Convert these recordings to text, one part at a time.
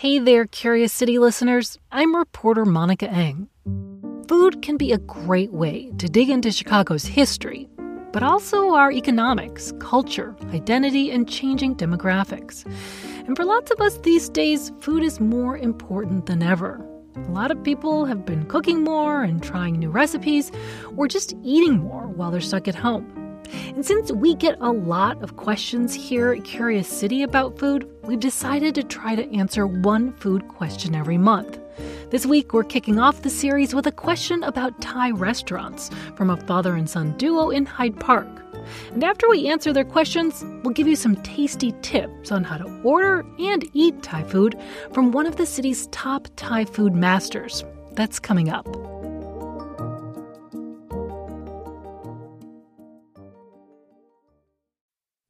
Hey there, Curious City listeners. I'm reporter Monica Eng. Food can be a great way to dig into Chicago's history, but also our economics, culture, identity, and changing demographics. And for lots of us these days, food is more important than ever. A lot of people have been cooking more and trying new recipes, or just eating more while they're stuck at home. And since we get a lot of questions here at Curious City about food, we've decided to try to answer one food question every month. This week, we're kicking off the series with a question about Thai restaurants from a father and son duo in Hyde Park. And after we answer their questions, we'll give you some tasty tips on how to order and eat Thai food from one of the city's top Thai food masters. That's coming up.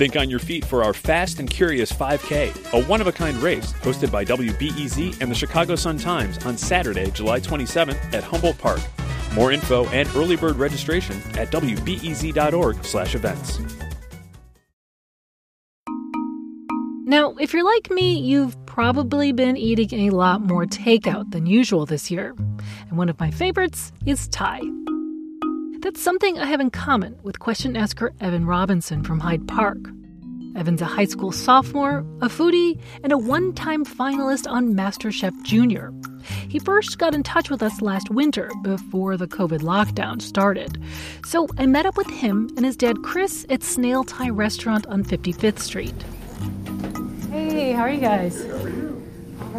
Think on your feet for our Fast and Curious 5K, a one of a kind race hosted by WBEZ and the Chicago Sun Times on Saturday, July 27th at Humboldt Park. More info and early bird registration at wbez.org/events. Now, if you're like me, you've probably been eating a lot more takeout than usual this year. And one of my favorites is Thai. That's something I have in common with question asker Evan Robinson from Hyde Park. Evan's a high school sophomore, a foodie, and a one time finalist on MasterChef Junior. He first got in touch with us last winter before the COVID lockdown started. So I met up with him and his dad Chris at Snail Thai Restaurant on 55th Street. Hey, how are you guys?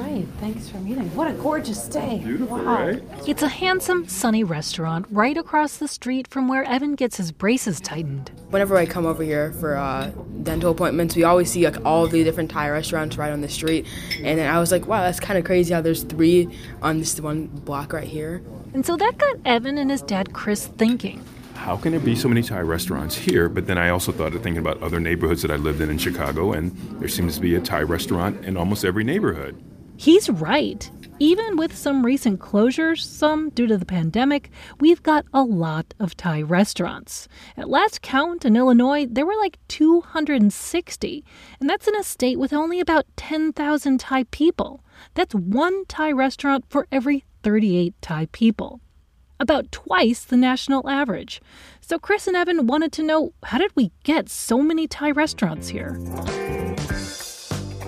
All right, thanks for meeting. What a gorgeous day. Beautiful, wow. right? It's a handsome, sunny restaurant right across the street from where Evan gets his braces tightened. Whenever I come over here for uh, dental appointments, we always see like all the different Thai restaurants right on the street. And then I was like, wow, that's kind of crazy how there's three on this one block right here. And so that got Evan and his dad Chris thinking how can there be so many Thai restaurants here? But then I also thought of thinking about other neighborhoods that I lived in in Chicago, and there seems to be a Thai restaurant in almost every neighborhood. He's right. Even with some recent closures, some due to the pandemic, we've got a lot of Thai restaurants. At last count in Illinois, there were like 260, and that's in a state with only about 10,000 Thai people. That's one Thai restaurant for every 38 Thai people. About twice the national average. So Chris and Evan wanted to know how did we get so many Thai restaurants here?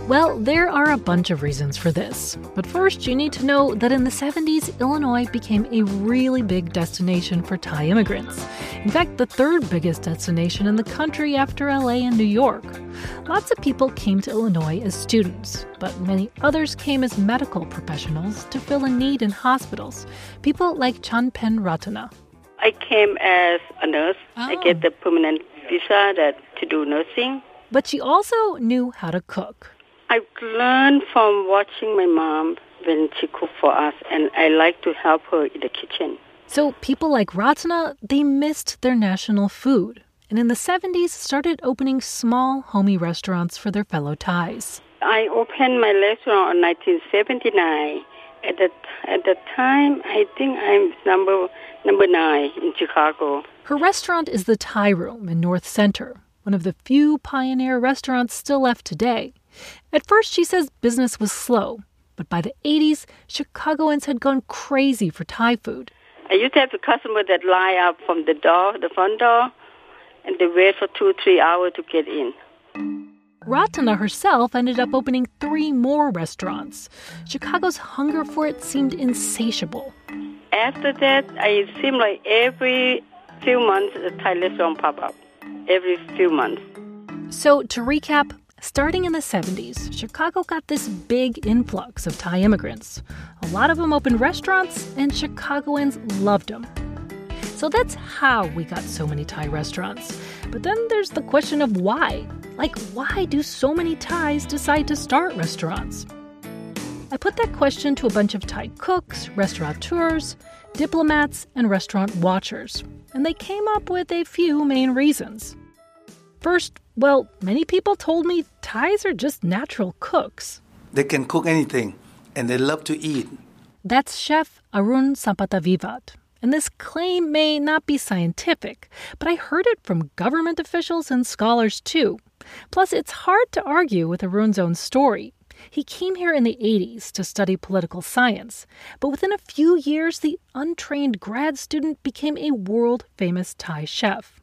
Well, there are a bunch of reasons for this. But first, you need to know that in the 70s, Illinois became a really big destination for Thai immigrants. In fact, the third biggest destination in the country after LA and New York. Lots of people came to Illinois as students, but many others came as medical professionals to fill a need in hospitals. People like Chanpen Ratana. I came as a nurse. Oh. I get oh. the permanent visa that to do nursing. But she also knew how to cook. I learned from watching my mom when she cooked for us, and I like to help her in the kitchen. So people like Ratana, they missed their national food, and in the 70s started opening small, homey restaurants for their fellow Thais. I opened my restaurant in 1979. At that at that time, I think I'm number number nine in Chicago. Her restaurant is the Thai Room in North Center, one of the few pioneer restaurants still left today. At first, she says business was slow, but by the 80s, Chicagoans had gone crazy for Thai food. I used to have a customer that line up from the door, the front door, and they wait for two, three hours to get in. Ratana herself ended up opening three more restaurants. Chicago's hunger for it seemed insatiable. After that, I seemed like every few months a Thai restaurant pop up. Every few months. So, to recap, Starting in the 70s, Chicago got this big influx of Thai immigrants. A lot of them opened restaurants, and Chicagoans loved them. So that's how we got so many Thai restaurants. But then there's the question of why. Like, why do so many Thais decide to start restaurants? I put that question to a bunch of Thai cooks, restaurateurs, diplomats, and restaurant watchers, and they came up with a few main reasons. First, well, many people told me Thais are just natural cooks. They can cook anything, and they love to eat. That's chef Arun Sampanthavivat. And this claim may not be scientific, but I heard it from government officials and scholars too. Plus, it's hard to argue with Arun's own story. He came here in the 80s to study political science, but within a few years, the untrained grad student became a world famous Thai chef.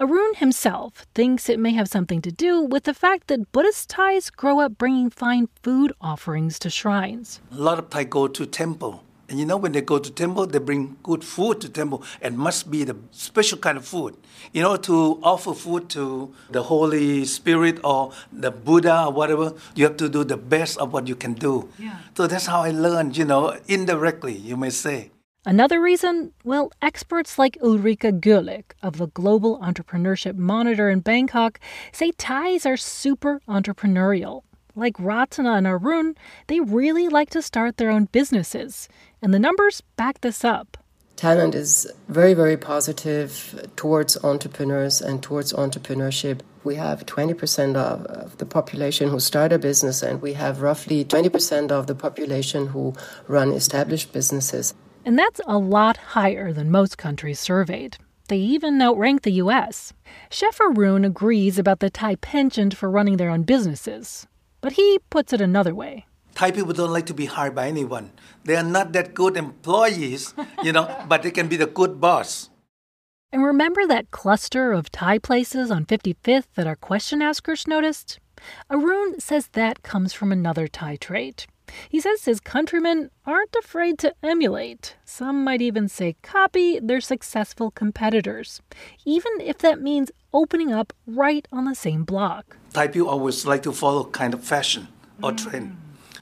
Arun himself thinks it may have something to do with the fact that Buddhist Thais grow up bringing fine food offerings to shrines. A lot of Thai go to temple and you know, when they go to temple, they bring good food to temple, and must be the special kind of food. You know, to offer food to the Holy Spirit or the Buddha or whatever, you have to do the best of what you can do. Yeah. So that's how I learned, you know, indirectly, you may say. Another reason? Well, experts like Ulrike Guelich of the Global Entrepreneurship Monitor in Bangkok say Thais are super entrepreneurial. Like Ratana and Arun, they really like to start their own businesses and the numbers back this up. Thailand is very, very positive towards entrepreneurs and towards entrepreneurship. We have 20% of, the population who start a business, and we have roughly 20% of the population who run established businesses. And that's a lot higher than most countries surveyed. They even outrank the US. Chef Arun agrees about the Thai penchant for running their own businesses, but he puts it another way. Thai people don't like to be hired by anyone. They are not that good employees, you know, but they can be the good boss. And remember that cluster of Thai places on 55th that our question askers noticed? Arun says that comes from another Thai trait. He says his countrymen aren't afraid to emulate. Some might even say copy their successful competitors, even if that means opening up right on the same block. Thai people always like to follow kind of fashion or mm. trend.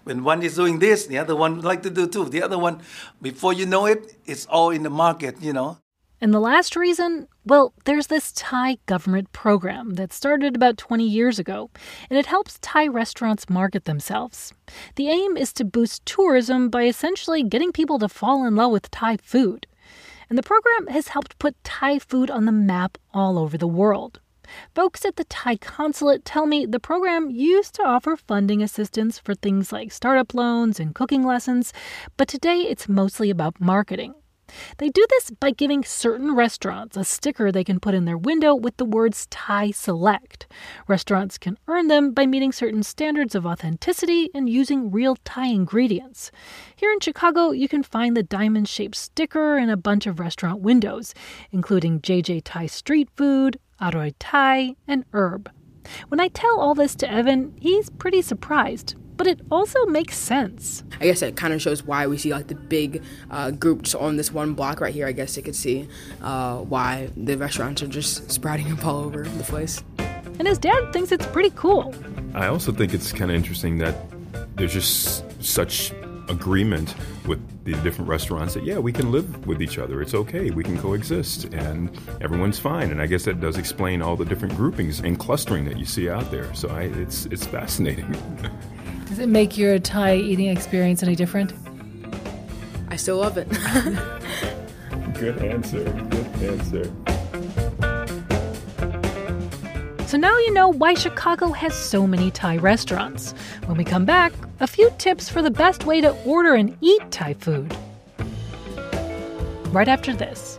When one is doing this, the other one would like to do too. The other one, before you know it, it's all in the market, you know. And the last reason, well, there's this Thai government program that started about 20 years ago, and it helps Thai restaurants market themselves. The aim is to boost tourism by essentially getting people to fall in love with Thai food. And the program has helped put Thai food on the map all over the world. Folks at the Thai consulate tell me the program used to offer funding assistance for things like startup loans and cooking lessons, but today it's mostly about marketing. They do this by giving certain restaurants a sticker they can put in their window with the words Thai Select. Restaurants can earn them by meeting certain standards of authenticity and using real Thai ingredients. Here in Chicago, you can find the diamond shaped sticker in a bunch of restaurant windows, including JJ Thai Street Food, Aroy Thai, and Herb. When I tell all this to Evan, he's pretty surprised but it also makes sense. I guess it kind of shows why we see like the big uh, groups on this one block right here. I guess you could see uh, why the restaurants are just sprouting up all over the place. And his dad thinks it's pretty cool. I also think it's kind of interesting that there's just such agreement with the different restaurants that yeah we can live with each other it's okay we can coexist and everyone's fine and i guess that does explain all the different groupings and clustering that you see out there so I, it's it's fascinating Does it make your Thai eating experience any different? I still love it. Good answer. Good answer. So now you know why Chicago has so many Thai restaurants. When we come back, a few tips for the best way to order and eat Thai food. Right after this.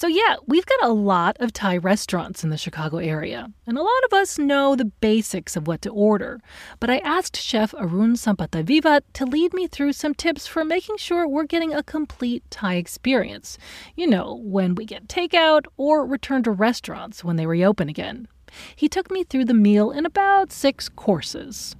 So, yeah, we've got a lot of Thai restaurants in the Chicago area, and a lot of us know the basics of what to order. But I asked Chef Arun Sampanthavivat to lead me through some tips for making sure we're getting a complete Thai experience. You know, when we get takeout or return to restaurants when they reopen again. He took me through the meal in about six courses.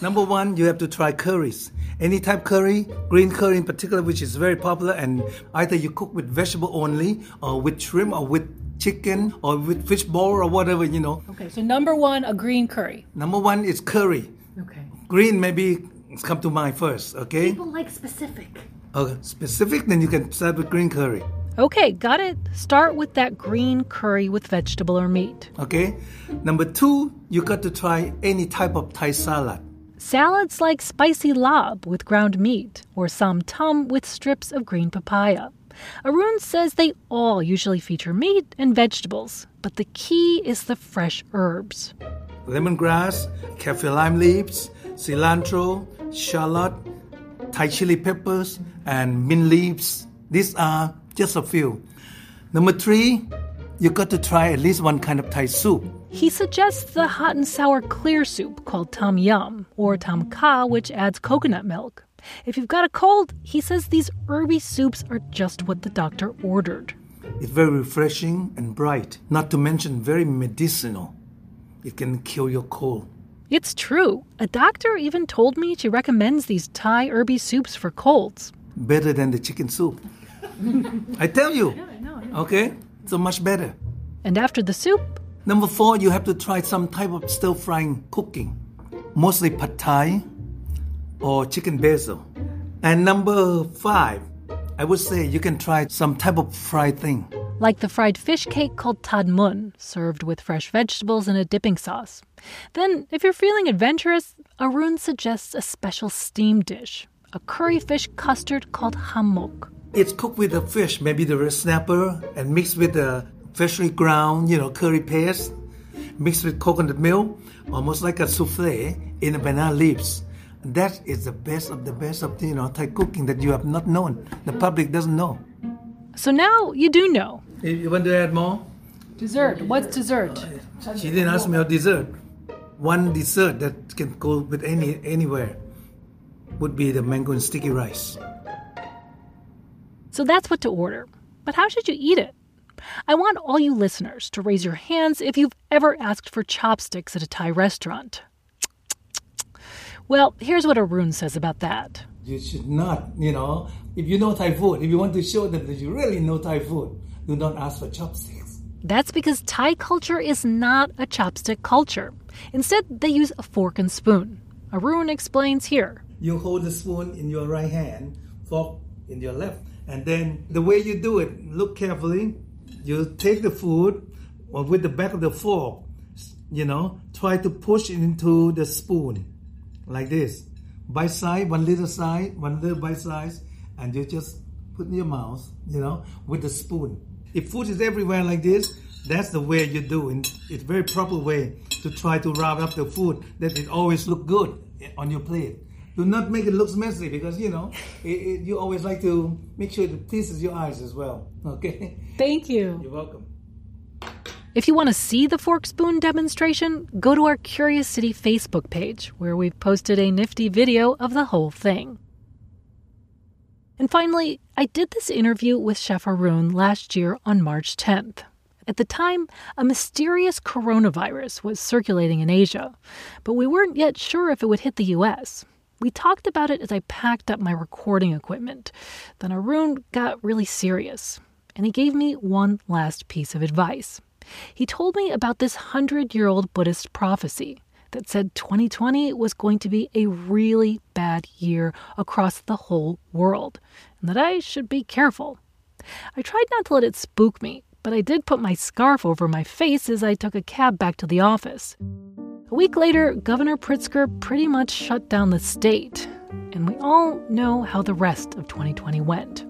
Number one, you have to try curries. Any type curry, green curry in particular, which is very popular, and either you cook with vegetable only, or with shrimp, or with chicken or with fish ball or whatever, you know. Okay, so number one, a green curry. Number one is curry. Okay. Green maybe come to mind first, okay? People like specific. Okay, specific, then you can start with green curry. Okay, got it. Start with that green curry with vegetable or meat. Okay. Number two, you got to try any type of Thai salad. Salads like spicy larb with ground meat or som tam with strips of green papaya. Arun says they all usually feature meat and vegetables, but the key is the fresh herbs. Lemongrass, kaffir lime leaves, cilantro, shallot, Thai chili peppers, and mint leaves. These are just a few. Number three, you got to try at least one kind of Thai soup. He suggests the hot and sour clear soup called tom yum or tom kha, which adds coconut milk. If you've got a cold, he says these herby soups are just what the doctor ordered. It's very refreshing and bright, not to mention very medicinal. It can cure your cold. It's true. A doctor even told me she recommends these Thai herby soups for colds. Better than the chicken soup. I tell you. Okay? So much better. And after the soup, Number four, you have to try some type of stir frying cooking, mostly pad thai or chicken basil. And number five, I would say you can try some type of fried thing. like the fried fish cake called tod mun, served with fresh vegetables and a dipping sauce. Then, if you're feeling adventurous, Arun suggests a special steam dish, a curry fish custard called hamok. It's cooked with the fish, maybe the red snapper, and mixed with the freshly ground, you know, curry paste, mixed with coconut milk, almost like a souffle in the banana leaves. That is the best of the best of you know Thai cooking that you have not known. The public doesn't know. So now you do know. You want to add more? Dessert. What's dessert? She didn't ask me about dessert. One dessert that can go with any anywhere would be the mango and sticky rice. So that's what to order. But how should you eat it? I want all you listeners to raise your hands if you've ever asked for chopsticks at a Thai restaurant. Well, here's what Arun says about that. You should not, you know, if you know Thai food, if you want to show them that you really know Thai food, do not ask for chopsticks. That's because Thai culture is not a chopstick culture. Instead, they use a fork and spoon. Arun explains here. You hold the spoon in your right hand, fork in your left, and then the way you do it, look carefully. You take the food or with the back of the fork, you know, try to push it into the spoon like this. Bite side, one little side, one little bite size, and you just put in your mouth, you know, with the spoon. If food is everywhere like this, that's the way you do it. It's very proper way to try to wrap up the food that it always look good on your plate. Do not make it look messy because you know it, it, you always like to make sure it pleases your eyes as well. Okay, Thank you. you're welcome. If you want to see the fork spoon demonstration, go to our Curious City Facebook page, where we've posted a nifty video of the whole thing. And finally, I did this interview with Chef Arun last year on March 10th. At the time, a mysterious coronavirus was circulating in Asia, but we weren't yet sure if it would hit the US. We talked about it as I packed up my recording equipment. Then Arun got really serious, and he gave me one last piece of advice. He told me about this hundred year old Buddhist prophecy that said 2020 was going to be a really bad year across the whole world, and that I should be careful. I tried not to let it spook me, but I did put my scarf over my face as I took a cab back to the office. A week later, Governor Pritzker pretty much shut down the state, and we all know how the rest of 2020 went.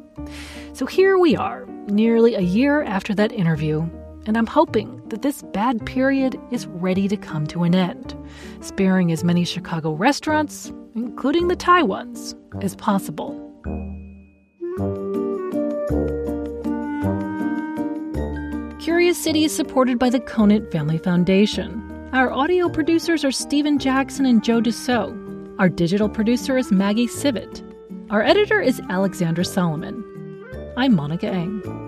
So here we are, nearly a year after that interview, and I'm hoping that this bad period is ready to come to an end, sparing as many Chicago restaurants, including the Thai ones, as possible. Curious City is supported by the Conant Family Foundation. Our audio producers are Stephen Jackson and Joe Dussault. Our digital producer is Maggie Sivit. Our editor is Alexandra Solomon. I'm Monica Eng.